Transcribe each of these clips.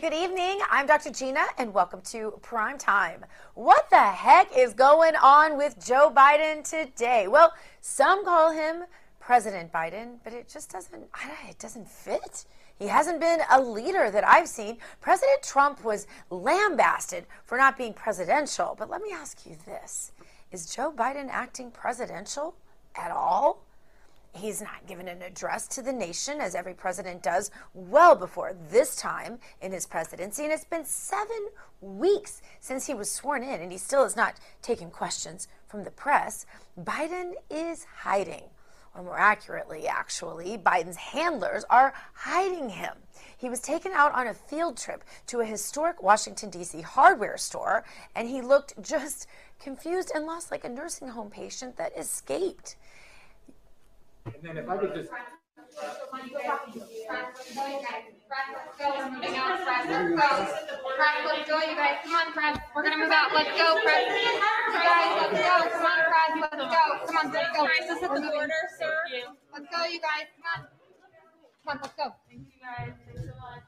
Good evening. I'm Dr. Gina, and welcome to Prime Time. What the heck is going on with Joe Biden today? Well, some call him President Biden, but it just doesn't. It doesn't fit. He hasn't been a leader that I've seen. President Trump was lambasted for not being presidential. But let me ask you this: Is Joe Biden acting presidential at all? He's not given an address to the nation, as every president does, well before this time in his presidency. And it's been seven weeks since he was sworn in, and he still is not taking questions from the press. Biden is hiding. Or more accurately, actually, Biden's handlers are hiding him. He was taken out on a field trip to a historic Washington, D.C. hardware store, and he looked just confused and lost like a nursing home patient that escaped. And then if I could just. let's go, you guys. Come on, Press. We're gonna move out. Let's go, Press. You guys, let's go. Come on, Press. Let's go. Come on, let's go. Crisis at the border, sir. Let's go, you guys. Come on. Come on, let's go. Thank you, guys. Thanks so much.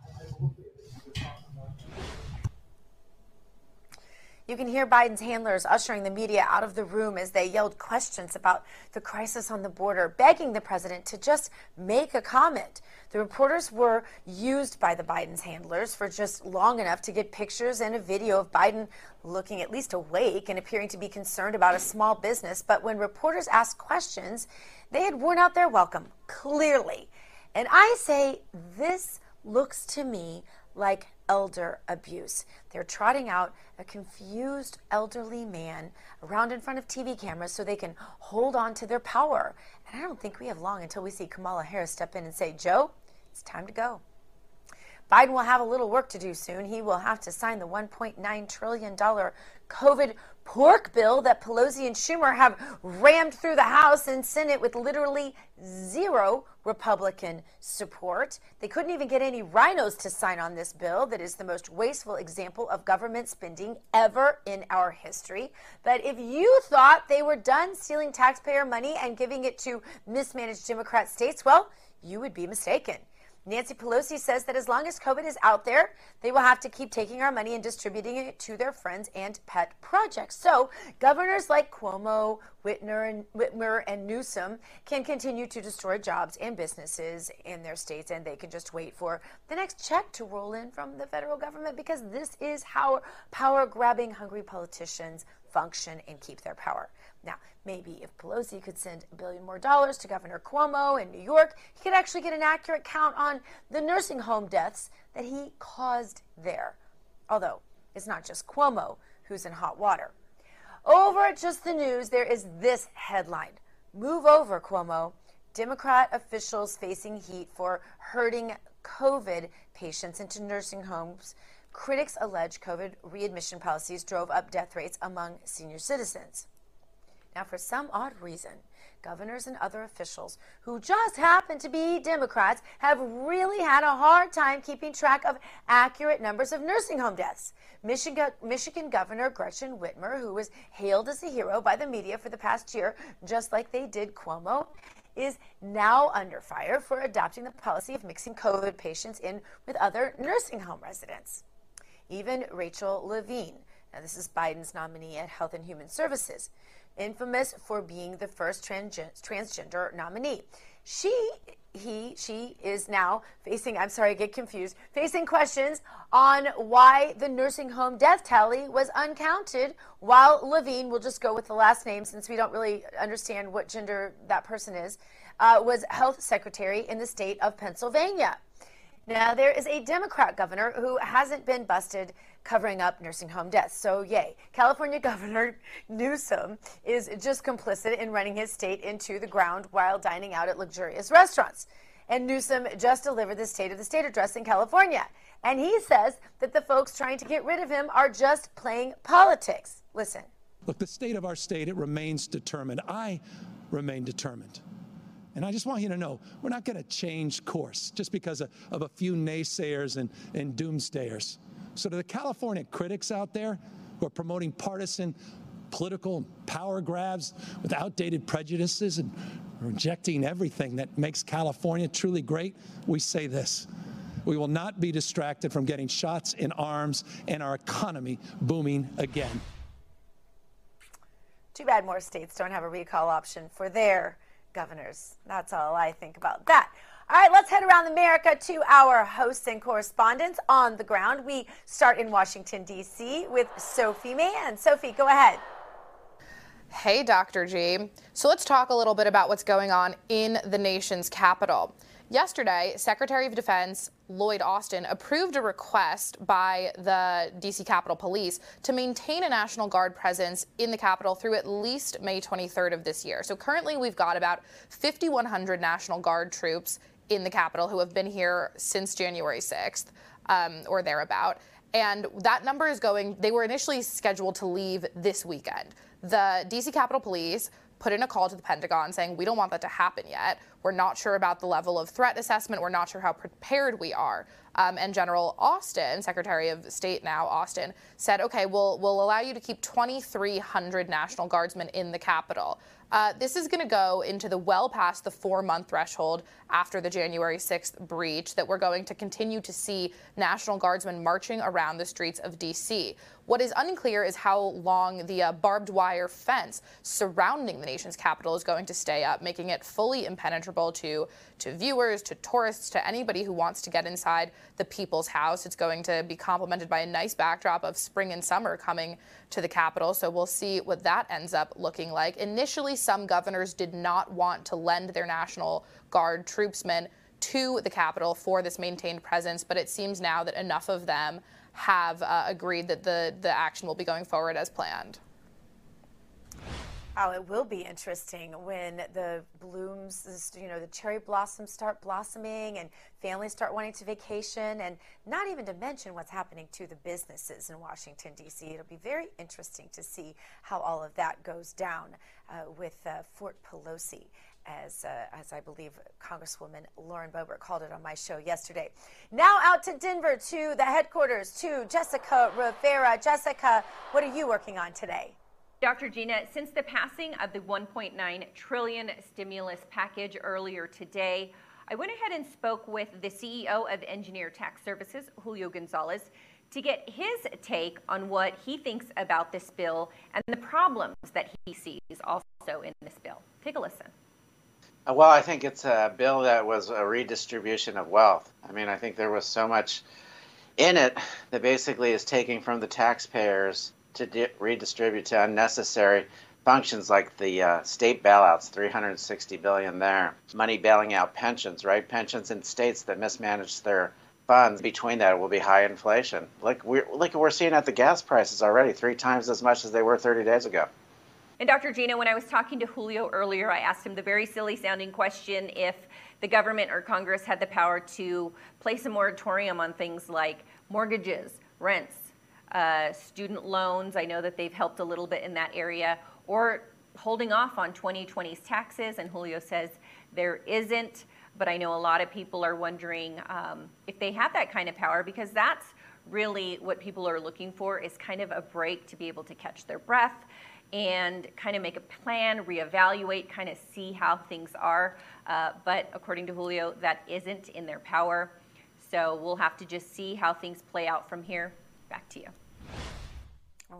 You can hear Biden's handlers ushering the media out of the room as they yelled questions about the crisis on the border, begging the president to just make a comment. The reporters were used by the Biden's handlers for just long enough to get pictures and a video of Biden looking at least awake and appearing to be concerned about a small business. But when reporters asked questions, they had worn out their welcome, clearly. And I say, this looks to me like elder abuse. They're trotting out a confused elderly man around in front of TV cameras so they can hold on to their power. And I don't think we have long until we see Kamala Harris step in and say, Joe, it's time to go. Biden will have a little work to do soon. He will have to sign the $1.9 trillion COVID pork bill that Pelosi and Schumer have rammed through the House and Senate with literally zero Republican support. They couldn't even get any RINOs to sign on this bill that is the most wasteful example of government spending ever in our history. But if you thought they were done stealing taxpayer money and giving it to mismanaged Democrat states, well, you would be mistaken. Nancy Pelosi says that as long as COVID is out there, they will have to keep taking our money and distributing it to their friends and pet projects. So governors like Cuomo, Whitmer, and Whitmer and Newsom can continue to destroy jobs and businesses in their states, and they can just wait for the next check to roll in from the federal government because this is how power-grabbing, hungry politicians function and keep their power. Now, maybe if Pelosi could send a billion more dollars to Governor Cuomo in New York, he could actually get an accurate count on the nursing home deaths that he caused there. Although, it's not just Cuomo who's in hot water. Over at Just the News, there is this headline Move over, Cuomo. Democrat officials facing heat for herding COVID patients into nursing homes. Critics allege COVID readmission policies drove up death rates among senior citizens. Now, for some odd reason, governors and other officials who just happen to be Democrats have really had a hard time keeping track of accurate numbers of nursing home deaths. Michigan, Michigan Governor Gretchen Whitmer, who was hailed as a hero by the media for the past year, just like they did Cuomo, is now under fire for adopting the policy of mixing COVID patients in with other nursing home residents. Even Rachel Levine, now this is Biden's nominee at Health and Human Services, infamous for being the first transgender nominee. She, he, she is now facing, I'm sorry, I get confused, facing questions on why the nursing home death tally was uncounted, while Levine, we'll just go with the last name since we don't really understand what gender that person is, uh, was health secretary in the state of Pennsylvania. Now, there is a Democrat governor who hasn't been busted covering up nursing home deaths. So, yay. California Governor Newsom is just complicit in running his state into the ground while dining out at luxurious restaurants. And Newsom just delivered the State of the State address in California. And he says that the folks trying to get rid of him are just playing politics. Listen. Look, the state of our state, it remains determined. I remain determined. And I just want you to know we're not going to change course just because of, of, a few naysayers and, and doomsdayers. So, to the California critics out there who are promoting partisan political power grabs with outdated prejudices and rejecting everything that makes California truly great, we say this. We will not be distracted from getting shots in arms and our economy booming again. Too bad more states don't have a recall option for their governors. That's all I think about that. All right, let's head around America to our hosts and correspondents on the ground. We start in Washington, D.C. with Sophie Mann. Sophie, go ahead. Hey, Dr. G. So let's talk a little bit about what's going on in the nation's capital. Yesterday, Secretary of Defense Lloyd Austin approved a request by the DC Capitol Police to maintain a National Guard presence in the Capitol through at least May 23rd of this year. So currently, we've got about 5,100 National Guard troops in the Capitol who have been here since January 6th um, or thereabout. And that number is going, they were initially scheduled to leave this weekend. The DC Capitol Police put in a call to the Pentagon saying, we don't want that to happen yet. We're not sure about the level of threat assessment. We're not sure how prepared we are. Um, and General Austin, Secretary of State now, Austin, said, okay, we'll, we'll allow you to keep 2,300 National Guardsmen in the Capitol. Uh, this is going to go into the well past the four month threshold after the January 6th breach that we're going to continue to see National Guardsmen marching around the streets of D.C. What is unclear is how long the uh, barbed wire fence surrounding the nation's capital is going to stay up, making it fully impenetrable to, to viewers, to tourists, to anybody who wants to get inside the People's House. It's going to be complemented by a nice backdrop of spring and summer coming to the capital. So we'll see what that ends up looking like. Initially, some governors did not want to lend their National Guard troopsmen to the capital for this maintained presence, but it seems now that enough of them have uh, agreed that the, the action will be going forward as planned. Oh, it will be interesting when the blooms, you know, the cherry blossoms start blossoming and families start wanting to vacation, and not even to mention what's happening to the businesses in Washington, D.C. It'll be very interesting to see how all of that goes down uh, with uh, Fort Pelosi as, uh, as I believe Congresswoman Lauren Boebert called it on my show yesterday. Now out to Denver to the headquarters to Jessica Rivera. Jessica, what are you working on today? Dr. Gina, since the passing of the 1.9 trillion stimulus package earlier today, I went ahead and spoke with the CEO of Engineer Tax Services, Julio Gonzalez, to get his take on what he thinks about this bill and the problems that he sees also in this bill. Take a listen. Well, I think it's a bill that was a redistribution of wealth. I mean, I think there was so much in it that basically is taking from the taxpayers to di- redistribute to unnecessary functions like the uh, state bailouts 360 billion there. Money bailing out pensions right? Pensions in states that mismanage their funds. Between that will be high inflation. Like we're like we're seeing at the gas prices already three times as much as they were 30 days ago and Dr. Gina, when I was talking to Julio earlier, I asked him the very silly sounding question if the government or Congress had the power to place a moratorium on things like mortgages, rents, uh, student loans. I know that they've helped a little bit in that area, or holding off on 2020's taxes. And Julio says there isn't. But I know a lot of people are wondering um, if they have that kind of power because that's really what people are looking for is kind of a break to be able to catch their breath and kind of make a plan, reevaluate, kind of see how things are. Uh, but according to Julio, that isn't in their power. So we'll have to just see how things play out from here. Back to you.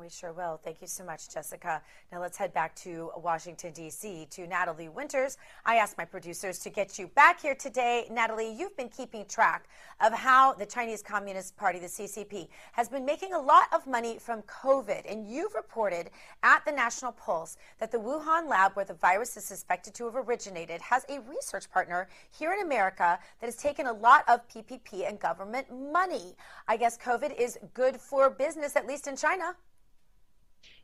We sure will. Thank you so much, Jessica. Now let's head back to Washington, D.C., to Natalie Winters. I asked my producers to get you back here today. Natalie, you've been keeping track of how the Chinese Communist Party, the CCP, has been making a lot of money from COVID. And you've reported at the National Pulse that the Wuhan lab where the virus is suspected to have originated has a research partner here in America that has taken a lot of PPP and government money. I guess COVID is good for business, at least in China.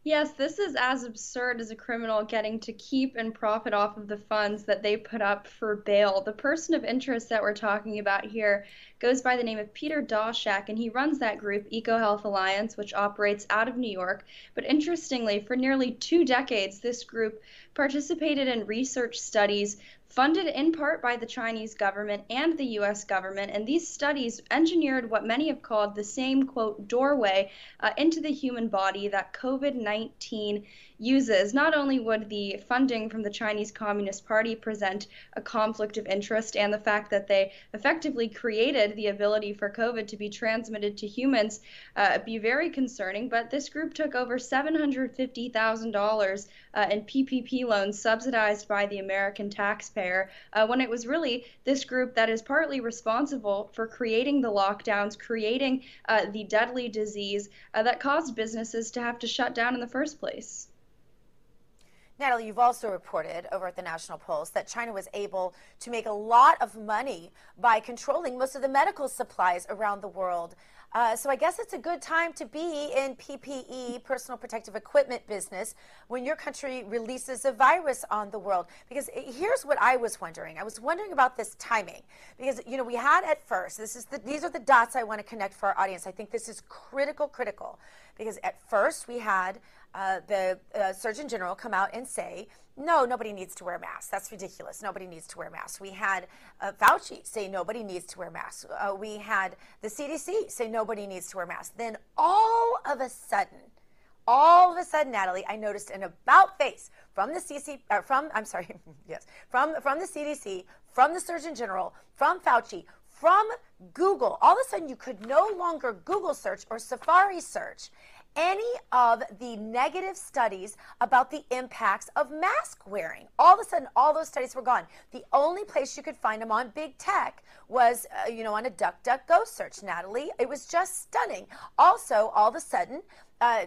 Yes, this is as absurd as a criminal getting to keep and profit off of the funds that they put up for bail. The person of interest that we're talking about here goes by the name of Peter Daszak, and he runs that group, EcoHealth Alliance, which operates out of New York. But interestingly, for nearly two decades, this group participated in research studies funded in part by the Chinese government and the US government. And these studies engineered what many have called the same, quote, doorway uh, into the human body that COVID 19 uses. Not only would the funding from the Chinese Communist Party present a conflict of interest and the fact that they effectively created the ability for COVID to be transmitted to humans uh, be very concerning, but this group took over $750,000 uh, in PPP loans subsidized by the American taxpayer uh, when it was really this group that is partly responsible for creating the lockdowns, creating uh, the deadly disease uh, that caused businesses to have to shut down in the first place. Natalie, you've also reported over at the National Pulse that China was able to make a lot of money by controlling most of the medical supplies around the world. Uh, so I guess it's a good time to be in PPE, personal protective equipment business, when your country releases a virus on the world. Because here's what I was wondering. I was wondering about this timing. Because, you know, we had at first, this is the, these are the dots I want to connect for our audience. I think this is critical, critical. Because at first we had uh, the uh, Surgeon General come out and say, no, nobody needs to wear masks. That's ridiculous. Nobody needs to wear masks. We had uh, Fauci say nobody needs to wear masks. Uh, we had the CDC say nobody needs to wear masks. Then all of a sudden, all of a sudden, Natalie, I noticed an about face from the CC, uh, from I'm sorry, yes, from from the CDC, from the Surgeon General, from Fauci, from Google. All of a sudden, you could no longer Google search or Safari search any of the negative studies about the impacts of mask wearing. All of a sudden, all those studies were gone. The only place you could find them on big tech was, uh, you know, on a DuckDuckGo search, Natalie. It was just stunning. Also, all of a sudden, uh,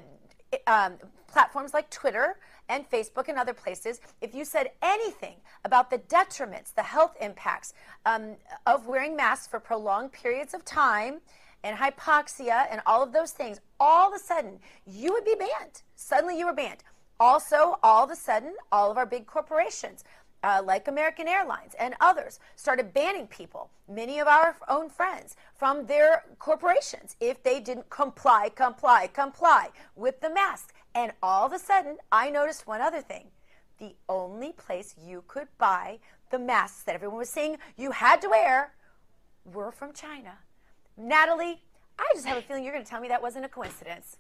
um, platforms like Twitter and Facebook and other places, if you said anything about the detriments, the health impacts um, of wearing masks for prolonged periods of time, and hypoxia and all of those things, all of a sudden you would be banned. Suddenly you were banned. Also, all of a sudden, all of our big corporations, uh, like American Airlines and others, started banning people, many of our own friends, from their corporations if they didn't comply, comply, comply with the mask. And all of a sudden, I noticed one other thing. The only place you could buy the masks that everyone was saying you had to wear were from China. Natalie, I just have a feeling you're going to tell me that wasn't a coincidence.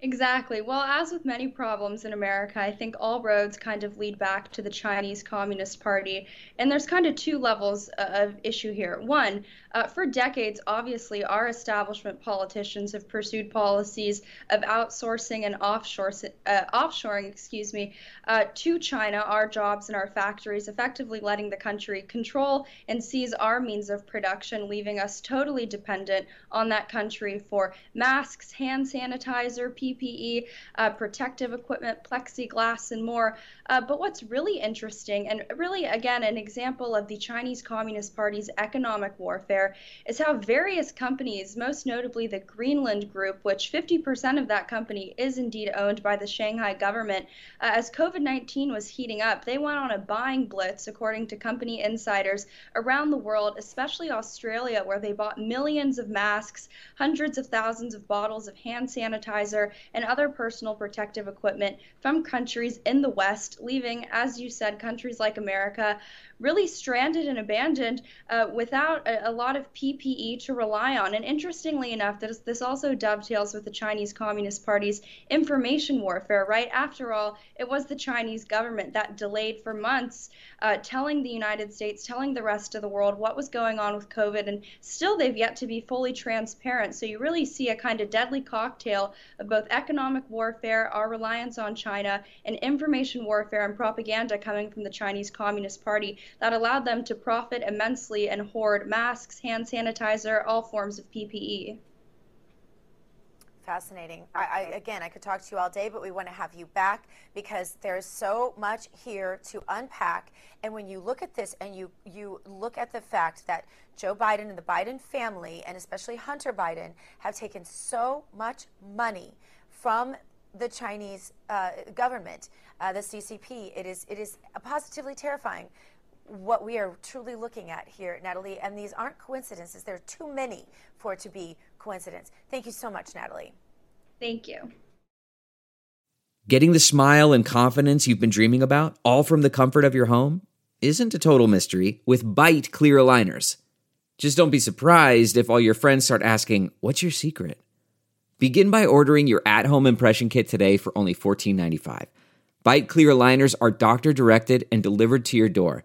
Exactly. Well, as with many problems in America, I think all roads kind of lead back to the Chinese Communist Party. And there's kind of two levels uh, of issue here. One, uh, for decades, obviously, our establishment politicians have pursued policies of outsourcing and offshore, uh, offshoring, excuse me, uh, to China our jobs and our factories, effectively letting the country control and seize our means of production, leaving us totally dependent on that country for masks, hand sanitizer, PPE, uh, protective equipment, plexiglass, and more. Uh, but what's really interesting, and really, again, an example of the Chinese Communist Party's economic warfare is how various companies, most notably the Greenland Group, which 50% of that company is indeed owned by the Shanghai government, uh, as COVID 19 was heating up, they went on a buying blitz, according to company insiders, around the world, especially Australia, where they bought millions of masks, hundreds of thousands of bottles of hand sanitizer, and other personal protective equipment from countries in the West, leaving, as you said, countries like America really stranded and abandoned uh, without a, a, lot of PPE to rely on. And interestingly enough, this, this also dovetails with the Chinese Communist Party's information warfare, right? After all, it was the Chinese government that delayed for months uh, telling the United States, telling the rest of the world what was going on with COVID, and still they've yet to be fully transparent. So you really see a kind of deadly cocktail of both economic warfare, our reliance on China, and information warfare and propaganda coming from the Chinese Communist Party that allowed them to profit immensely and hoard masks, hand sanitizer, all forms of PPE. Fascinating. I, I, again, I could talk to you all day, but we want to have you back because there's so much here to unpack. And when you look at this and you, you look at the fact that Joe Biden and the Biden family, and especially Hunter Biden, have taken so much money from the Chinese uh, government, uh, the CCP, it is, it is positively terrifying what we are truly looking at here, Natalie. And these aren't coincidences. There are too many for it to be coincidence. Thank you so much, Natalie. Thank you. Getting the smile and confidence you've been dreaming about, all from the comfort of your home, isn't a total mystery with Byte clear aligners. Just don't be surprised if all your friends start asking, What's your secret? Begin by ordering your at home impression kit today for only $14.95. Byte clear aligners are doctor directed and delivered to your door.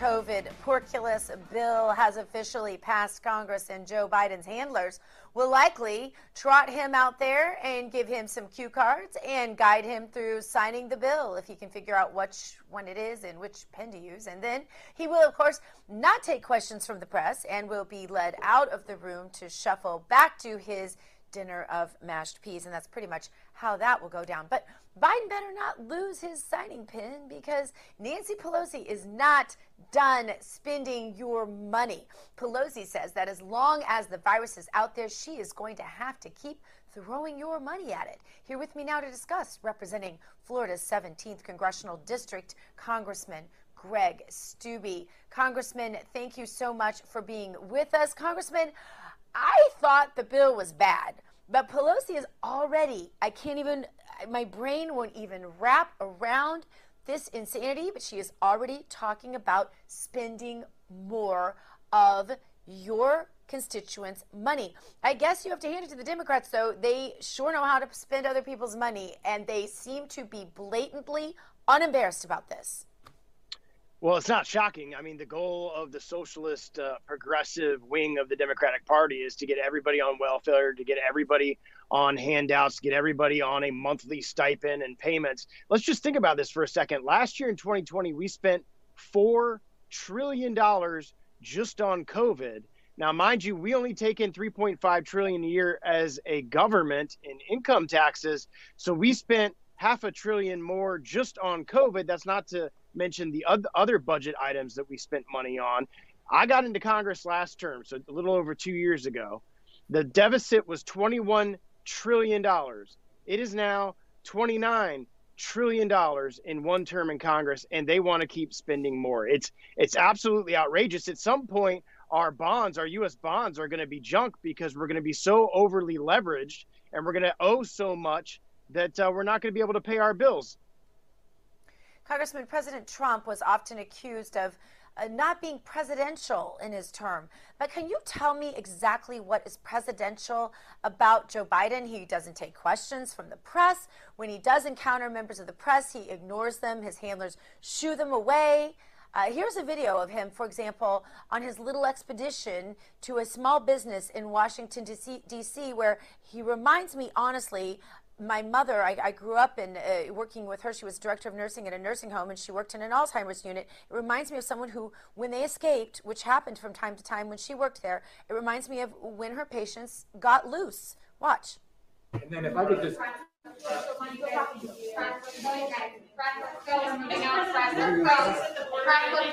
COVID porculus bill has officially passed Congress and Joe Biden's handlers will likely trot him out there and give him some cue cards and guide him through signing the bill if he can figure out which one it is and which pen to use. And then he will, of course, not take questions from the press and will be led out of the room to shuffle back to his dinner of mashed peas. And that's pretty much how that will go down. But Biden better not lose his signing pin because Nancy Pelosi is not done spending your money. Pelosi says that as long as the virus is out there, she is going to have to keep throwing your money at it. Here with me now to discuss, representing Florida's 17th congressional district, Congressman Greg Steube. Congressman, thank you so much for being with us. Congressman, I thought the bill was bad. But Pelosi is already, I can't even, my brain won't even wrap around this insanity, but she is already talking about spending more of your constituents' money. I guess you have to hand it to the Democrats, though. They sure know how to spend other people's money, and they seem to be blatantly unembarrassed about this. Well, it's not shocking. I mean, the goal of the socialist uh, progressive wing of the Democratic Party is to get everybody on welfare, to get everybody on handouts, to get everybody on a monthly stipend and payments. Let's just think about this for a second. Last year in 2020, we spent $4 trillion just on COVID. Now, mind you, we only take in 3.5 trillion a year as a government in income taxes. So we spent half a trillion more just on COVID. That's not to mention the other budget items that we spent money on. I got into Congress last term, so a little over two years ago. The deficit was $21 trillion. It is now $29 trillion in one term in Congress, and they want to keep spending more. It's it's absolutely outrageous. At some point, our bonds, our U.S. bonds, are going to be junk because we're going to be so overly leveraged, and we're going to owe so much that uh, we're not going to be able to pay our bills. Congressman, President Trump was often accused of uh, not being presidential in his term. But can you tell me exactly what is presidential about Joe Biden? He doesn't take questions from the press. When he does encounter members of the press, he ignores them. His handlers shoo them away. Uh, here's a video of him, for example, on his little expedition to a small business in Washington, D.C., where he reminds me, honestly, my mother, I, I, grew up in uh, working with her. She was director of nursing at a nursing home, and she worked in an Alzheimer's unit. It reminds me of someone who, when they escaped, which happened from time to time when she worked there, it reminds me of when her patients got loose. Watch. And then if I could just. Let's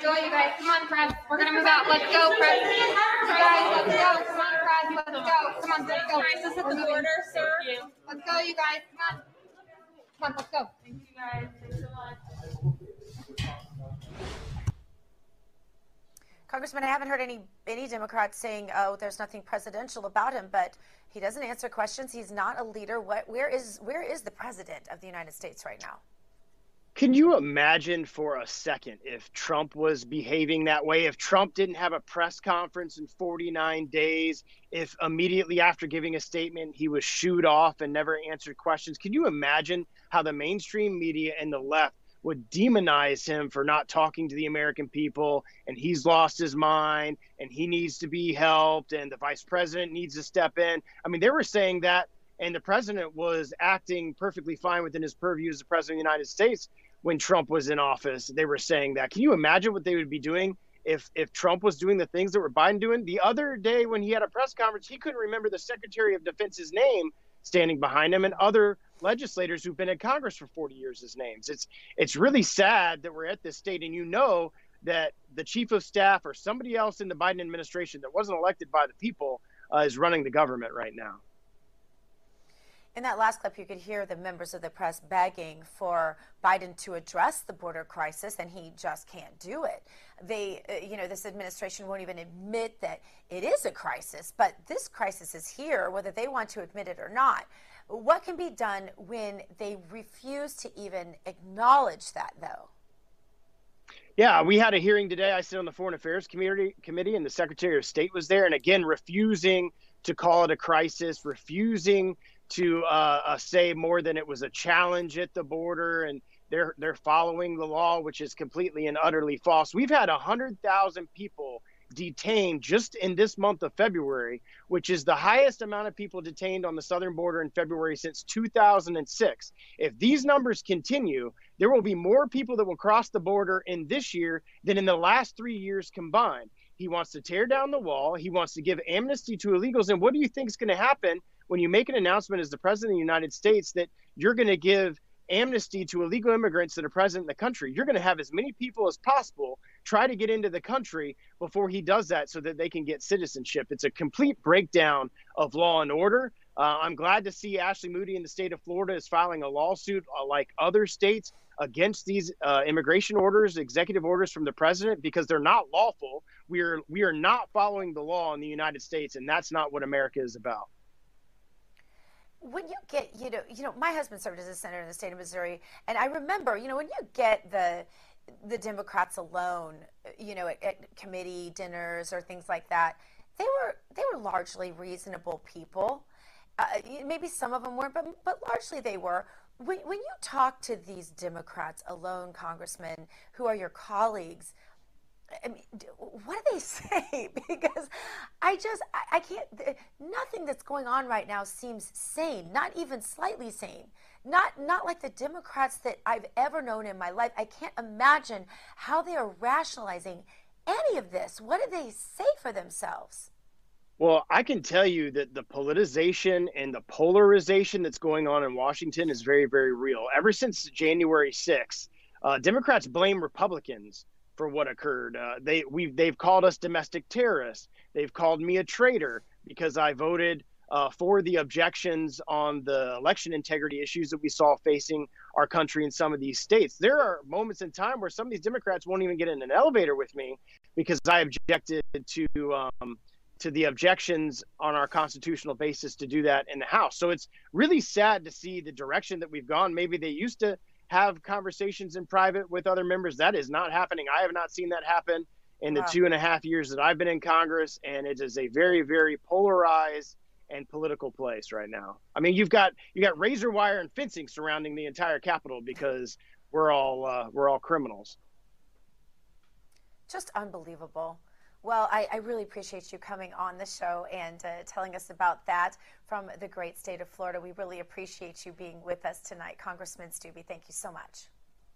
go, you guys. Come on, press. We're gonna move out. Let's go, press. You guys, let's go. Come on, press. let's go. Come on, let's go. Crisis at the border, sir. Let's go, you guys. Come on. Come on, let's go. Thank you, guys. Thanks so much. Congressman, I haven't heard any any Democrats saying, "Oh, there's nothing presidential about him," but he doesn't answer questions. He's not a leader. What? Where is where is the president of the United States right now? Can you imagine for a second if Trump was behaving that way? If Trump didn't have a press conference in 49 days, if immediately after giving a statement he was shooed off and never answered questions? Can you imagine how the mainstream media and the left would demonize him for not talking to the American people and he's lost his mind and he needs to be helped and the vice president needs to step in? I mean, they were saying that and the president was acting perfectly fine within his purview as the president of the United States when Trump was in office. They were saying that. Can you imagine what they would be doing if if Trump was doing the things that were Biden doing? The other day when he had a press conference, he couldn't remember the Secretary of Defense's name standing behind him and other legislators who've been in Congress for 40 years as names. It's it's really sad that we're at this state and you know that the chief of staff or somebody else in the Biden administration that wasn't elected by the people uh, is running the government right now. In that last clip, you could hear the members of the press begging for Biden to address the border crisis, and he just can't do it. They, uh, you know, this administration won't even admit that it is a crisis, but this crisis is here, whether they want to admit it or not. What can be done when they refuse to even acknowledge that, though? Yeah, we had a hearing today. I sit on the Foreign Affairs Committee, committee and the Secretary of State was there, and again, refusing to call it a crisis, refusing to uh, uh, say more than it was a challenge at the border, and they're they're following the law, which is completely and utterly false. We've had hundred thousand people detained just in this month of February, which is the highest amount of people detained on the southern border in February since 2006. If these numbers continue, there will be more people that will cross the border in this year than in the last three years combined. He wants to tear down the wall. He wants to give amnesty to illegals. And what do you think is going to happen when you make an announcement as the president of the United States that you're going to give amnesty to illegal immigrants that are present in the country. You're going to have as many people as possible try to get into the country before he does that so that they can get citizenship. It's a complete breakdown of law and order. Uh, I'm glad to see Ashley Moody in the state of Florida is filing a lawsuit uh, like other states against these uh, immigration orders, executive orders from the president, because they're not lawful. We are we are not following the law in the United States, and that's not what America is about when you get, you know, you know, my husband served as a senator in the state of Missouri, and I remember, you know, when you get the the Democrats alone, you know, at, at committee dinners or things like that, they were they were largely reasonable people. Uh, maybe some of them weren't, but but largely they were. When when you talk to these Democrats alone, congressmen who are your colleagues, I mean, what do they say? because I just, I, I, can't, nothing that's going on right now seems sane, not even slightly sane. Not, not like the Democrats that I've ever known in my life. I can't imagine how they are rationalizing any of this. What do they say for themselves? Well, I can tell you that the politicization and the polarization that's going on in Washington is very, very real. Ever since January 6th, uh, Democrats blame Republicans for what occurred. Uh, they we they've called us domestic terrorists. They've called me a traitor because I voted uh, for the objections on the election integrity issues that we saw facing our country in some of these states. There are moments in time where some of these Democrats won't even get in an elevator with me because I objected to um, to the objections on our constitutional basis to do that in the House. So it's really sad to see the direction that we've gone. Maybe they used to have conversations in private with other members. That is not happening. I have not seen that happen in the wow. two and a half years that I've been in Congress, and it is a very, very polarized and political place right now. I mean, you've got you got razor wire and fencing surrounding the entire Capitol because we're all uh, we're all criminals. Just unbelievable. Well, I, I, really appreciate you coming on the show and uh, telling us about that from the great state of Florida. We really appreciate you being with us tonight, Congressman Steube. Thank you so much.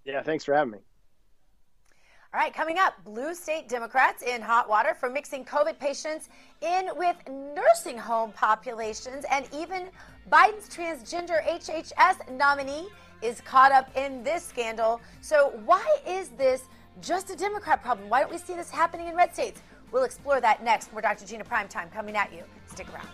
Yeah, thanks for having me. All right, coming up, blue state Democrats in hot water for mixing COVID patients in with nursing home populations, and even Biden's transgender HHS nominee is caught up in this scandal. So, why is this just a Democrat problem? Why don't we see this happening in red states? We'll explore that next. More Dr. Gina Primetime coming at you. Stick around.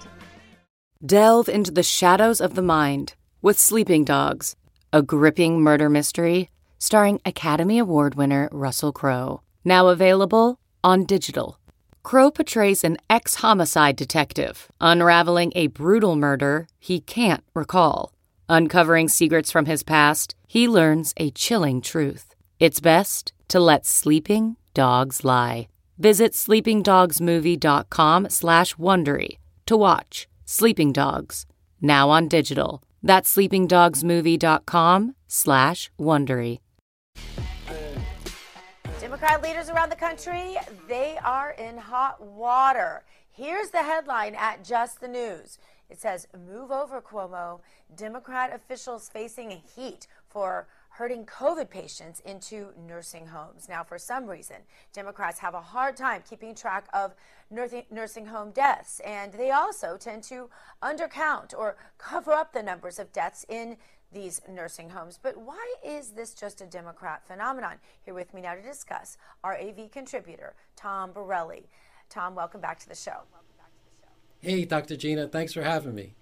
Delve into the shadows of the mind with Sleeping Dogs, a gripping murder mystery starring Academy Award winner Russell Crowe. Now available on digital. Crowe portrays an ex homicide detective unraveling a brutal murder he can't recall. Uncovering secrets from his past, he learns a chilling truth. It's best to let sleeping dogs lie. Visit sleepingdogsmovie.com slash Wondery to watch Sleeping Dogs, now on digital. That's sleepingdogsmovie.com slash Wondery. Democrat leaders around the country, they are in hot water. Here's the headline at Just the News. It says, Move over, Cuomo. Democrat officials facing heat for herding COVID patients into nursing homes. Now, for some reason, Democrats have a hard time keeping track of nursing home deaths, and they also tend to undercount or cover up the numbers of deaths in these nursing homes. But why is this just a Democrat phenomenon? Here with me now to discuss our AV contributor, Tom Borelli. Tom, welcome back to the show. Hey, Dr. Gina, thanks for having me.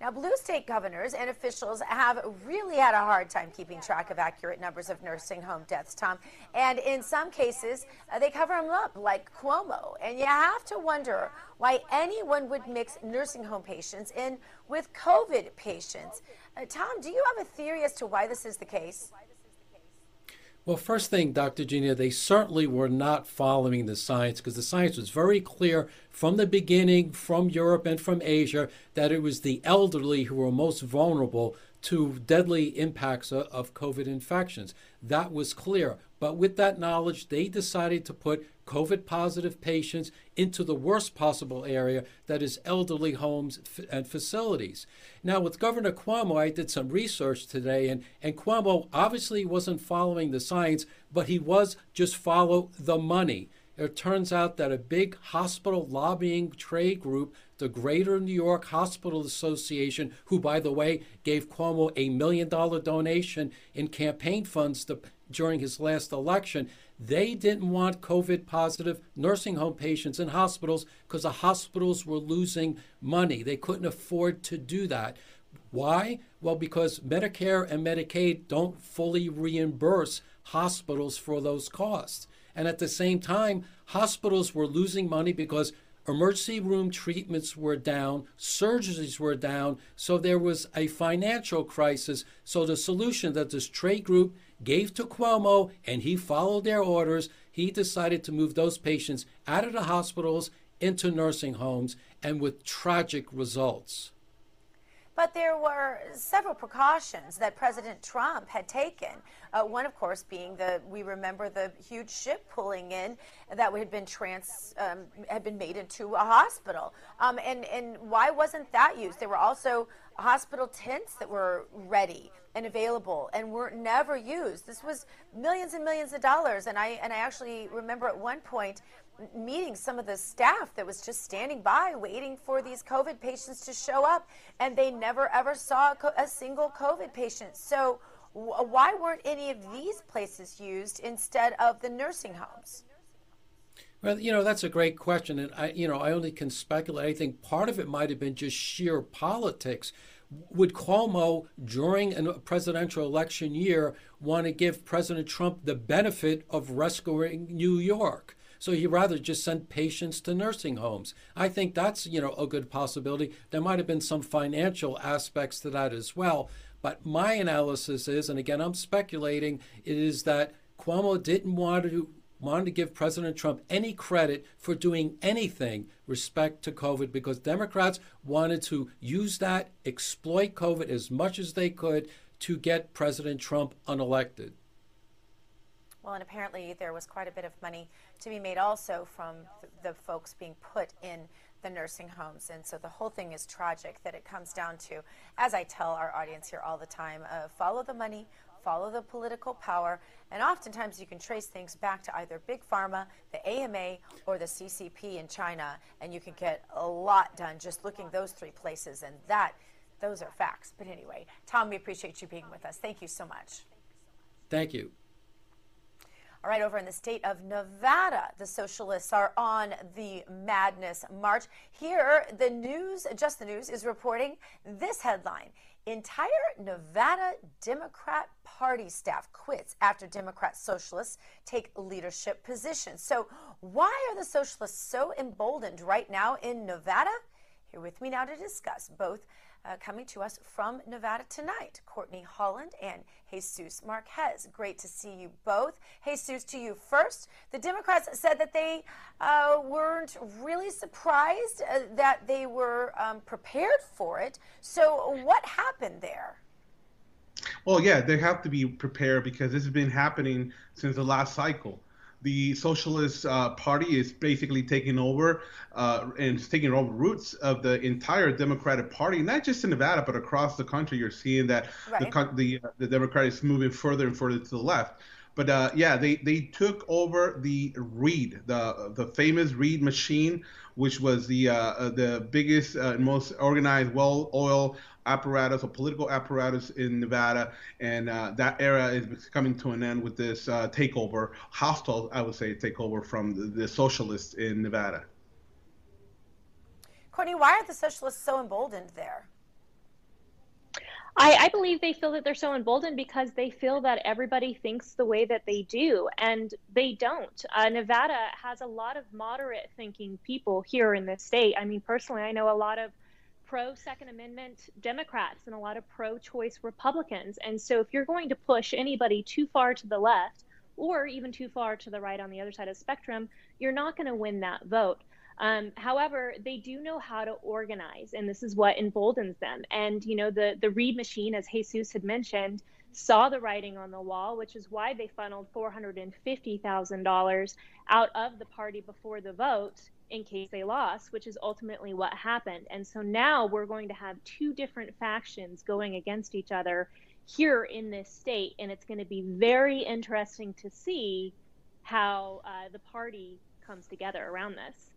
Now, blue state governors and officials have really had a hard time keeping track of accurate numbers of nursing home deaths, Tom. And in some cases, uh, they cover them up, like Cuomo. And you have to wonder why anyone would mix nursing home patients in with COVID patients. Uh, Tom, do you have a theory as to why this is the case? Well, first thing, Dr. Gina, they certainly were not following the science because the science was very clear from the beginning, from Europe and from Asia, that it was the elderly who were most vulnerable to deadly impacts of COVID infections. That was clear. But with that knowledge, they decided to put COVID positive patients into the worst possible area that is elderly homes and facilities. Now, with Governor Cuomo, I did some research today, and, and Cuomo obviously wasn't following the science, but he was just follow the money. It turns out that a big hospital lobbying trade group, the Greater New York Hospital Association, who, by the way, gave Cuomo a million dollar donation in campaign funds to, during his last election, they didn't want COVID positive nursing home patients in hospitals because the hospitals were losing money. They couldn't afford to do that. Why? Well, because Medicare and Medicaid don't fully reimburse hospitals for those costs. And at the same time, hospitals were losing money because emergency room treatments were down, surgeries were down, so there was a financial crisis. So the solution that this trade group gave to Cuomo and he followed their orders, he decided to move those patients out of the hospitals into nursing homes and with tragic results. But there were several precautions that President Trump had taken. Uh, one, of course, being the we remember the huge ship pulling in that had been trans um, had been made into a hospital. Um, and and why wasn't that used? There were also hospital tents that were ready and available and were never used. This was millions and millions of dollars. And I and I actually remember at one point meeting some of the staff that was just standing by waiting for these COVID patients to show up, and they never ever saw a, a single COVID patient. So, w- why weren't any of these places used instead of the nursing homes? Well, you know, that's a great question. And I, you know, I only can speculate. I think part of it might have been just sheer politics. Would Cuomo, during a presidential election year, want to give President Trump the benefit of rescuing New York? So he rather just sent patients to nursing homes. I think that's, you know, a good possibility. There might have been some financial aspects to that as well. But my analysis is, and again, I'm speculating, is that Cuomo didn't want to wanted to give President Trump any credit for doing anything respect to COVID because Democrats wanted to use that, exploit COVID as much as they could to get President Trump unelected. Well, and apparently there was quite a bit of money to be made also from the, the folks being put in the nursing homes. And so the whole thing is tragic that it comes down to, as I tell our audience here all the time, uh, follow the money, follow the political power, and oftentimes you can trace things back to either Big Pharma, the AMA, or the CCP in China, and you can get a lot done just looking those three places. And that, those are facts. But anyway, Tom, we appreciate you being with us. Thank you so much. Thank you. All right, over in the state of Nevada, the socialists are on the Madness March. Here, the news, just the news, is reporting this headline Entire Nevada Democrat Party staff quits after Democrat socialists take leadership positions. So, why are the socialists so emboldened right now in Nevada? Here with me now to discuss both uh, coming to us from Nevada tonight, Courtney Holland and Jesus Marquez. Great to see you both. Jesus, to you first. The Democrats said that they uh, weren't really surprised uh, that they were um, prepared for it. So, what happened there? Well, yeah, they have to be prepared because this has been happening since the last cycle the Socialist uh, Party is basically taking over uh, and taking over roots of the entire Democratic Party, not just in Nevada, but across the country. You're seeing that right. the the, uh, the Democrat is moving further and further to the left. But uh, yeah, they, they took over the Reid, the the famous Reid machine, which was the uh, uh the biggest, uh, most organized, well-oiled apparatus or political apparatus in Nevada, and uh, that era is coming to an end with this uh, takeover, hostile, I would say, takeover from the, the socialists in Nevada. Courtney, why are the socialists so emboldened there? I, I, believe they feel that they're so emboldened because they feel that everybody thinks the way that they do, and they don't. Uh, Nevada has a lot of moderate thinking people here in this state. I mean, personally, I know a lot of pro Second Amendment Democrats and a lot of pro choice Republicans. And so, if you're going to push anybody too far to the left or even too far to the right on the other side of the spectrum, you're not going to win that vote. Um, however, they do know how to organize, and this is what emboldens them. And you know, the the Reid machine, as Jesus had mentioned, saw the writing on the wall, which is why they funneled four hundred and fifty thousand dollars out of the party before the vote in case they lost, which is ultimately what happened. And so now we're going to have two different factions going against each other here in this state, and it's going to be very interesting to see how uh, the party comes together around this.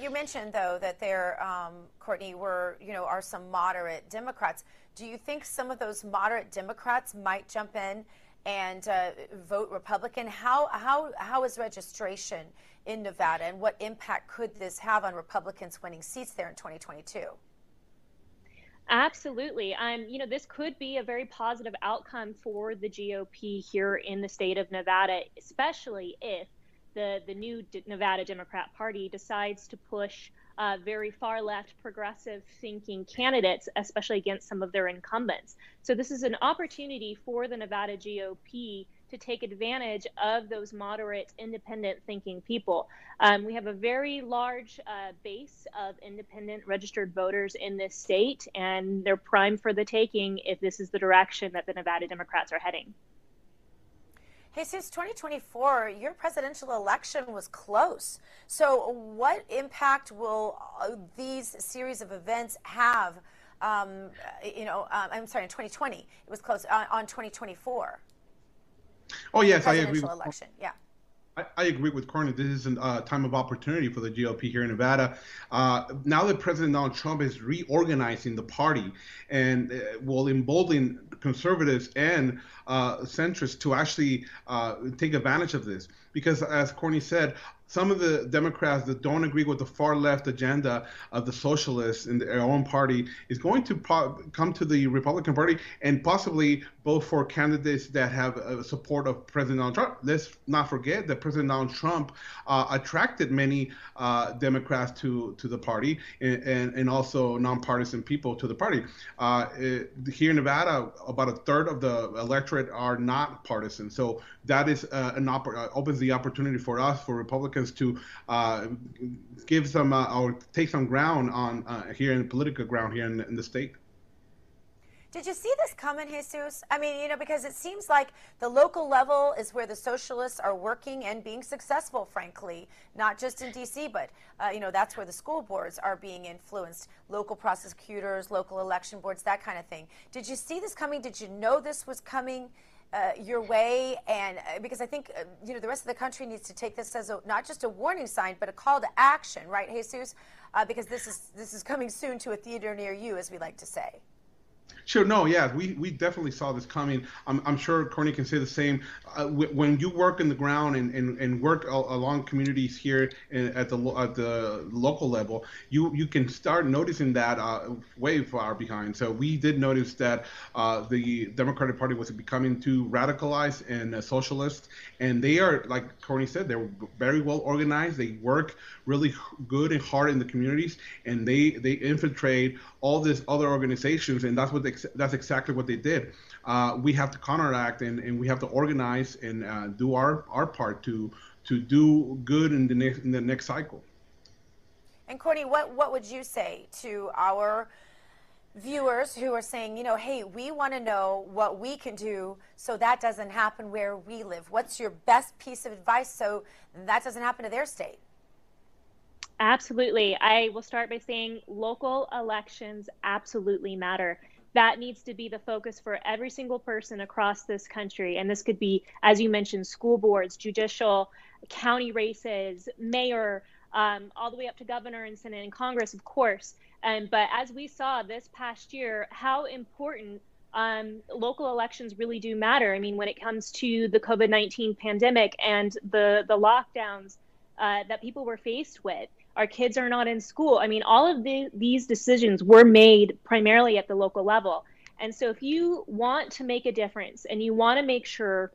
You mentioned though that there, um, Courtney, were you know are some moderate Democrats. Do you think some of those moderate Democrats might jump in and uh, vote Republican? How how how is registration in Nevada, and what impact could this have on Republicans winning seats there in 2022? Absolutely. Um, you know, this could be a very positive outcome for the GOP here in the state of Nevada, especially if the, the new D- Nevada Democrat Party decides to push uh, very far left progressive thinking candidates, especially against some of their incumbents. So, this is an opportunity for the Nevada GOP to take advantage of those moderate, independent thinking people. Um, we have a very large uh, base of independent registered voters in this state, and they're primed for the taking if this is the direction that the Nevada Democrats are heading. Jesus 2024, your presidential election was close. So, what impact will uh, these series of events have? Um, you know, um, I'm sorry, in 2020, it was close uh, on 2024. Oh yes, I agree. Election, yeah. I, I, agree with Courtney. This is a uh, time of opportunity for the GOP here in Nevada. Uh, now that President Donald Trump is reorganizing the party and uh, will embolden conservatives and uh, centrists to actually uh, take advantage of this. Because as Courtney said, some of the Democrats that don't agree with the far left agenda of the socialists in their own party is going to po- come to the Republican Party and possibly vote for candidates that have uh, support of President Donald Trump. Let's not forget that President Donald Trump uh, attracted many uh, Democrats to, to the party and, and, and, also nonpartisan people to the party. Uh, it, here in Nevada, about a third of the electorate are not partisan. So that is uh, an op- uh, opens the opportunity for us, for Republicans, to give some or take some ground on here in political ground here in, in the state. Did you see this coming, Jesus? I mean, you know, because it seems like the local level is where the socialists are working and being successful, frankly, not just in D.C., but, uh, you know, that's where the school boards are being influenced, local prosecutors, local election boards, that kind of thing. Did you see this coming? Did you know this was coming? Uh, your way, and uh, because I think uh, you know the rest of the country needs to take this as a, not just a warning sign, but a call to action, right, Jesus? Uh, because this is this is coming soon to a theater near you, as we like to say. Sure. No. Yeah. We, we definitely saw this coming. I'm, I'm sure Courtney can say the same. Uh, when you work in the ground and, and, and work along communities here at the at the local level, you you can start noticing that uh, way far behind. So we did notice that uh, the Democratic Party was becoming too radicalized and uh, socialist, and they are like Courtney said, they're very well organized. They work really good and hard in the communities, and they they infiltrate all these other organizations, and that's what they, that's exactly what they did. Uh, we have to counteract and, and we have to organize and uh, do our, our part to to do good in the next in the next cycle. And Courtney, what what would you say to our viewers who are saying, you know, hey, we want to know what we can do so that doesn't happen where we live? What's your best piece of advice so that doesn't happen to their state? Absolutely. I will start by saying local elections absolutely matter. That needs to be the focus for every single person across this country. And this could be, as you mentioned, school boards, judicial, county races, mayor, um, all the way up to governor and senate and Congress, of course. Um, but as we saw this past year, how important um, local elections really do matter. I mean, when it comes to the COVID 19 pandemic and the, the lockdowns uh, that people were faced with, our kids are not in school. I mean, all of the, these decisions were made primarily at the local level. And so, if you want to make a difference and you want to make sure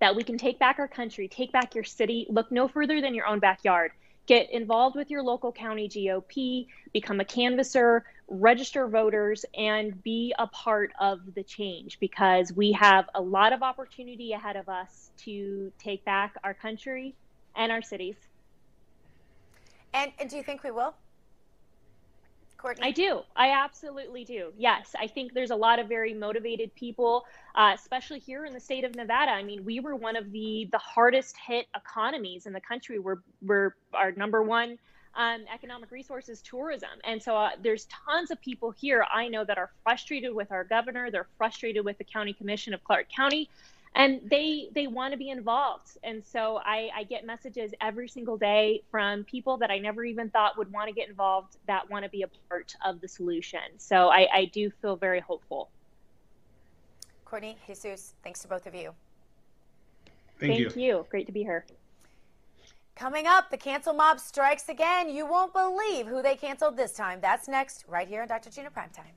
that we can take back our country, take back your city, look no further than your own backyard. Get involved with your local county GOP, become a canvasser, register voters, and be a part of the change because we have a lot of opportunity ahead of us to take back our country and our cities. And, and do you think we will? Courtney? I do. I absolutely do. Yes, I think there's a lot of very motivated people, uh, especially here in the state of Nevada. I mean, we were one of the the hardest hit economies in the country. We're we're our number one um, economic resources tourism, and so uh, there's tons of people here I know that are frustrated with our governor. They're frustrated with the county commission of Clark County and they they want to be involved and so I, I get messages every single day from people that i never even thought would want to get involved that want to be a part of the solution so i, I do feel very hopeful courtney jesus thanks to both of you thank, thank you. you great to be here Coming up, the cancel mob strikes again. You won't believe who they canceled this time. That's next, right here on Dr. Gina Primetime.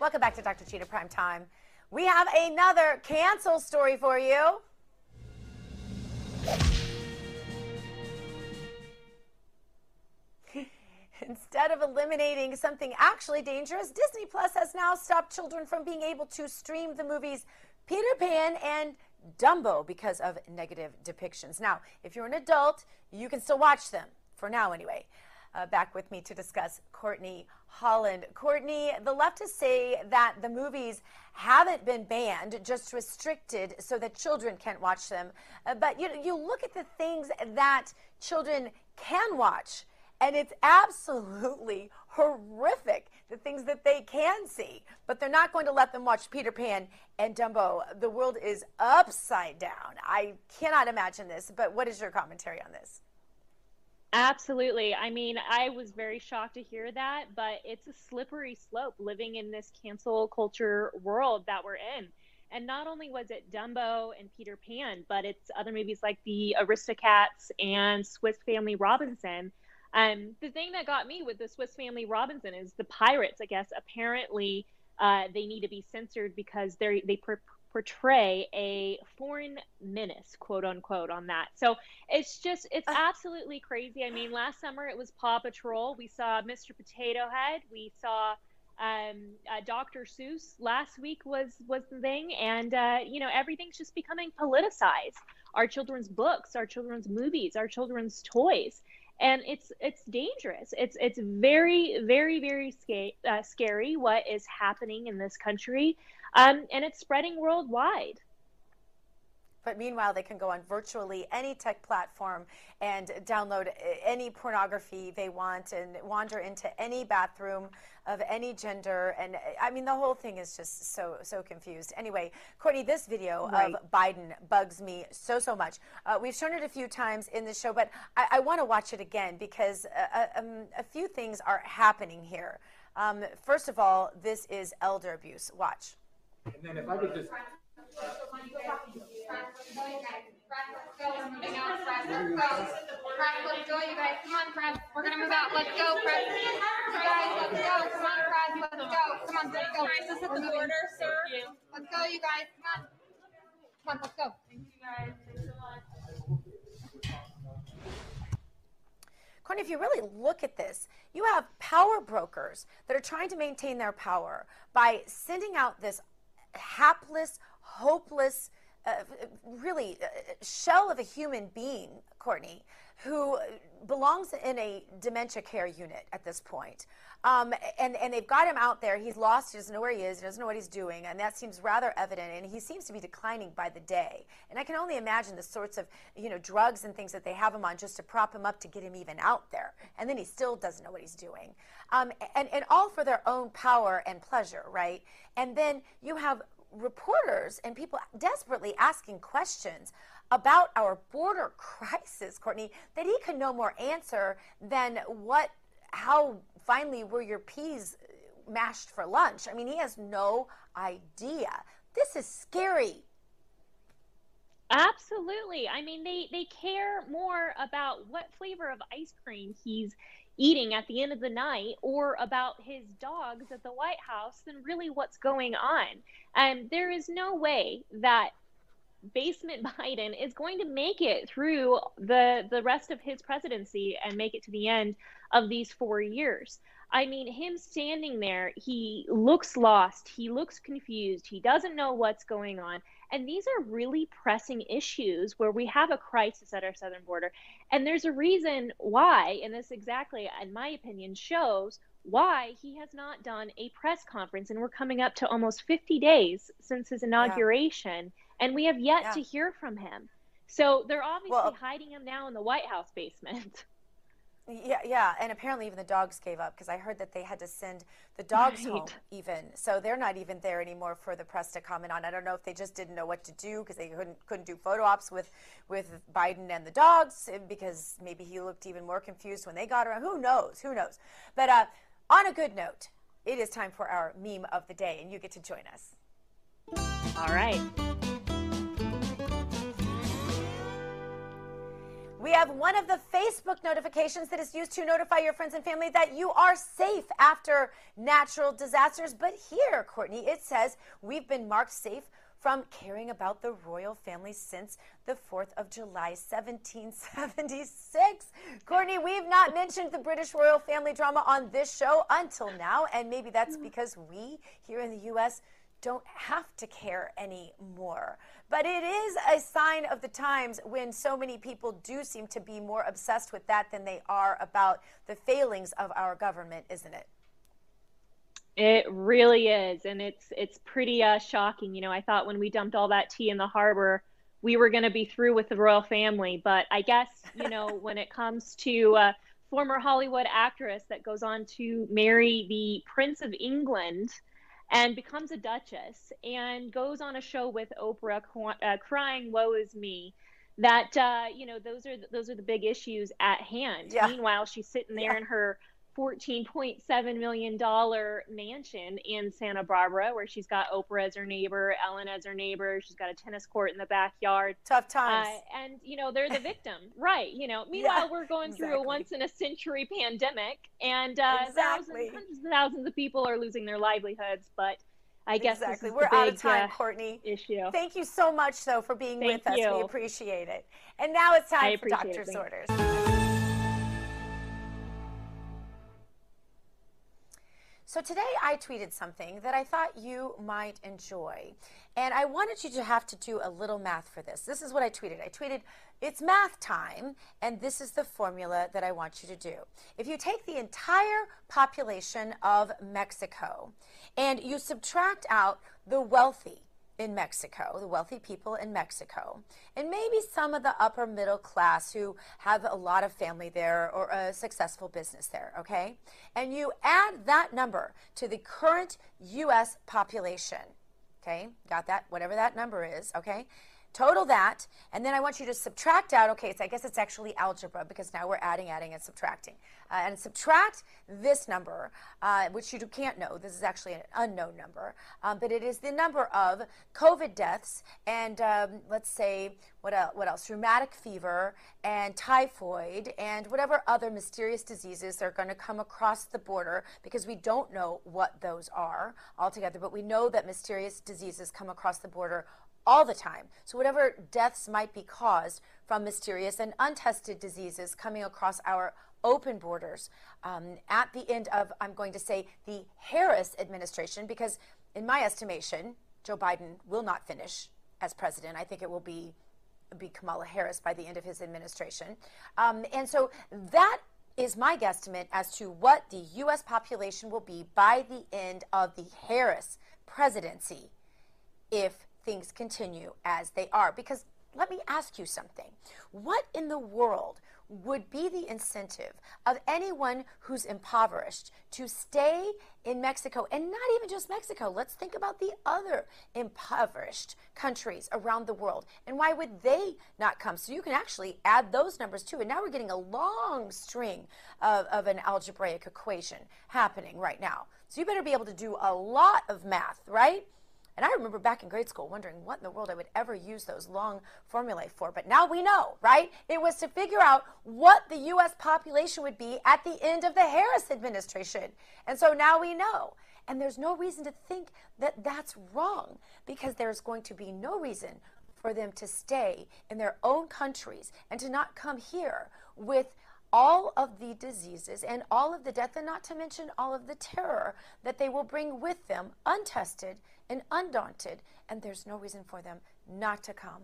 Welcome back to Dr. Gina Prime Time. We have another cancel story for you. Instead of eliminating something actually dangerous, Disney Plus has now stopped children from being able to stream the movies Peter Pan and Dumbo because of negative depictions. Now, if you're an adult, you can still watch them, for now anyway. Uh, back with me to discuss Courtney Holland. Courtney, the leftists say that the movies haven't been banned, just restricted so that children can't watch them. Uh, but you, you look at the things that children can watch, and it's absolutely horrific the things that they can see. But they're not going to let them watch Peter Pan and Dumbo. The world is upside down. I cannot imagine this, but what is your commentary on this? Absolutely. I mean, I was very shocked to hear that, but it's a slippery slope living in this cancel culture world that we're in. And not only was it Dumbo and Peter Pan, but it's other movies like the Aristocats and Swiss Family Robinson. Um, the thing that got me with the Swiss Family Robinson is the pirates. I guess apparently uh, they need to be censored because they they per- portray a foreign menace, quote unquote, on that. So it's just, it's uh. absolutely crazy. I mean, last summer it was Paw Patrol. We saw Mr. Potato Head. We saw um, uh, Dr. Seuss last week was was the thing, and uh, you know everything's just becoming politicized. Our children's books, our children's movies, our children's toys, and it's it's dangerous. It's it's very very very sca- uh, scary what is happening in this country, um, and it's spreading worldwide. But meanwhile, they can go on virtually any tech platform and download any pornography they want and wander into any bathroom of any gender. And I mean, the whole thing is just so, so confused. Anyway, Courtney, this video right. of Biden bugs me so, so much. Uh, we've shown it a few times in the show, but I, I want to watch it again because a, uh, uh, um, a few things are happening here. Um, first of all, this is elder abuse. Watch. And then if I could just. We're. Let's go. You guys. Come on. Let's go. Come on, let's go. Let's go, you guys. Come on. Come on, let's go. Thank you, guys. Thanks so much. Courtney, if you really look at this, you have power brokers that are trying to maintain their power by sending out this hapless, hopeless, uh, really uh, shell of a human being, Courtney, who belongs in a dementia care unit at this point. Um, and, and they've got him out there. He's lost. He doesn't know where he is. He doesn't know what he's doing. And that seems rather evident. And he seems to be declining by the day. And I can only imagine the sorts of, you know, drugs and things that they have him on just to prop him up to get him even out there. And then he still doesn't know what he's doing. Um, and, and all for their own power and pleasure, right? And then you have reporters and people desperately asking questions about our border crisis, Courtney, that he could no more answer than what, how finally were your peas mashed for lunch? I mean, he has no idea. This is scary. Absolutely. I mean, they they care more about what flavor of ice cream he's eating at the end of the night or about his dogs at the White House than really what's going on. And there is no way that basement Biden is going to make it through the the rest of his presidency and make it to the end of these 4 years. I mean, him standing there, he looks lost, he looks confused, he doesn't know what's going on. And these are really pressing issues where we have a crisis at our southern border. And there's a reason why, and this exactly, in my opinion, shows why he has not done a press conference. And we're coming up to almost 50 days since his inauguration, yeah. And we have yet yeah. to hear from him. So they're obviously well, hiding him now in the White House basement. Yeah, yeah, and apparently even the dogs gave up because I heard that they had to send the dogs right. home even. So they're not even there anymore for the press to comment on. I don't know if they just didn't know what to do because they couldn't couldn't do photo ops with with Biden and the dogs eh, because maybe he looked even more confused when they got around. Who knows? Who knows? But uh, on a good note, it is time for our meme of the day, and you get to join us. All right. We have one of the Facebook notifications that is used to notify your friends and family that you are safe after natural disasters. But here, Courtney, it says we've been marked safe from caring about the royal family since the 4th of July, 1776. Courtney, we've not mentioned the British royal family drama on this show until now, and maybe that's mm-hmm. because we here in the U.S. don't have to care anymore. But it is a sign of the times when so many people do seem to be more obsessed with that than they are about the failings of our government, isn't it? It really is, and it's it's pretty uh, shocking. You know, I thought when we dumped all that tea in the harbor, we were going to be through with the royal family, but I guess you know when it comes to uh, former Hollywood actress that goes on to marry the Prince of England, and becomes a duchess and goes on a show with Oprah uh, crying woe is me that uh, you know those are those are the big issues at hand yeah. meanwhile she's sitting there yeah. in her $14.7 million mansion in Santa Barbara, where she's got Oprah as her neighbor, Ellen as her neighbor. She's got a tennis court in the backyard. Tough times. Uh, and, you know, they're the victim. right. You know, meanwhile, yeah, we're going exactly. through a once in a century pandemic, and uh, exactly. thousands, hundreds of thousands of people are losing their livelihoods. But I guess exactly. We're out of time, uh, Courtney. Issue. Thank you so much, though, for being Thank with you. us. We appreciate it. And now it's time for Doctor's Orders. So today I tweeted something that I thought you might enjoy. And I wanted you to have to do a little math for this. This is what I tweeted. I tweeted, it's math time, and this is the formula that I want you to do. If you take the entire population of Mexico and you subtract out the wealthy, in Mexico, the wealthy people in Mexico, and maybe some of the upper middle class who have a lot of family there or a successful business there, okay? And you add that number to the current US population, okay? Got that? Whatever that number is, okay? Total that, and then I want you to subtract out, okay, so I guess it's actually algebra because now we're adding, adding, and subtracting. Uh, and subtract this number, uh, which you can't know, this is actually an unknown number, um, but it is the number of COVID deaths and um, let's say, what, what else, rheumatic fever and typhoid and whatever other mysterious diseases are going to come across the border because we don't know what those are altogether, but we know that mysterious diseases come across the border all the time. So, whatever deaths might be caused from mysterious and untested diseases coming across our open borders um, at the end of, I'm going to say, the Harris administration, because in my estimation, Joe Biden will not finish as president. I think it will be be Kamala Harris by the end of his administration. Um, and so that is my guesstimate as to what the U.S. population will be by the end of the Harris presidency if things continue as they are. Because let me ask you something. What in the world would be the incentive of anyone who's impoverished to stay in Mexico and not even just Mexico? Let's think about the other impoverished countries around the world. And why would they not come? So you can actually add those numbers too. And now we're getting a long string of, of an algebraic equation happening right now. So you better be able to do a lot of math, right? And I remember back in grade school wondering what in the world I would ever use those long formulae for. But now we know, right? It was to figure out what the U.S. population would be at the end of the Harris administration. And so now we know. And there's no reason to think that that's wrong because there's going to be no reason for them to stay in their own countries and to not come here with all of the diseases and all of the death, and not to mention all of the terror that they will bring with them, untested and undaunted. And there's no reason for them not to come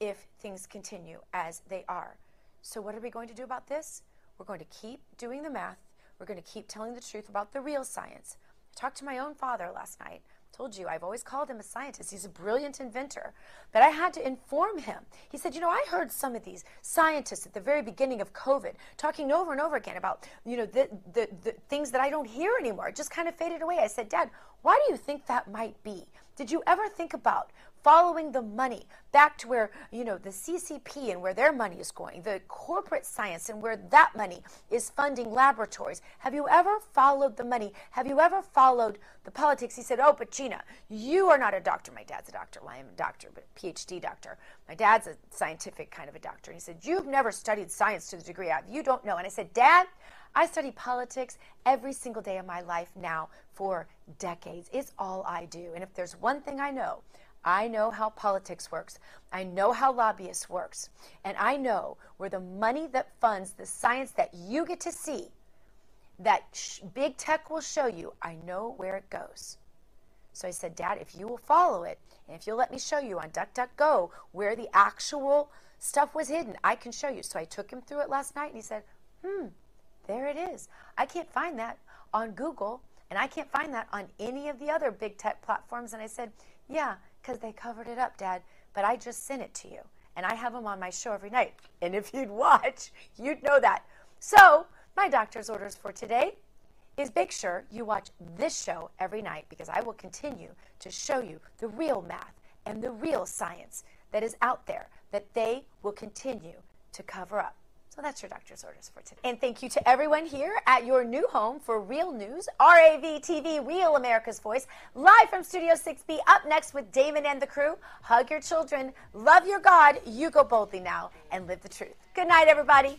if things continue as they are. So, what are we going to do about this? We're going to keep doing the math. We're going to keep telling the truth about the real science. I talked to my own father last night Told you, I've always called him a scientist. He's a brilliant inventor. But I had to inform him. He said, You know, I heard some of these scientists at the very beginning of COVID talking over and over again about, you know, the, the, the things that I don't hear anymore. It just kind of faded away. I said, Dad, why do you think that might be? Did you ever think about following the money back to where, you know, the CCP and where their money is going, the corporate science and where that money is funding laboratories. Have you ever followed the money? Have you ever followed the politics? He said, Oh, but Gina, you are not a doctor. My dad's a doctor. Well, I am a doctor, but a PhD doctor. My dad's a scientific kind of a doctor. He said, You've never studied science to the degree I have. You don't know. And I said, Dad, I study politics every single day of my life now for decades. It's all I do. And if there's one thing I know, I know how politics works. I know how lobbyists works. And I know where the money that funds the science that you get to see, that sh- big tech will show you, I know where it goes. So I said, Dad, if you will follow it, and if you'll let me show you on DuckDuckGo where the actual stuff was hidden, I can show you. So I took him through it last night, and he said, hmm, there it is. I can't find that on Google, and I can't find that on any of the other big tech platforms. And I said, yeah, because they covered it up, Dad. But I just sent it to you. And I have them on my show every night. And if you'd watch, you'd know that. So, my doctor's orders for today is make sure you watch this show every night because I will continue to show you the real math and the real science that is out there that they will continue to cover up. So that's your doctor's orders for today. And thank you to everyone here at your new home for Real News, RAV TV, Real America's Voice, live from Studio 6B. Up next with Damon and the crew. Hug your children, love your God. You go boldly now and live the truth. Good night, everybody.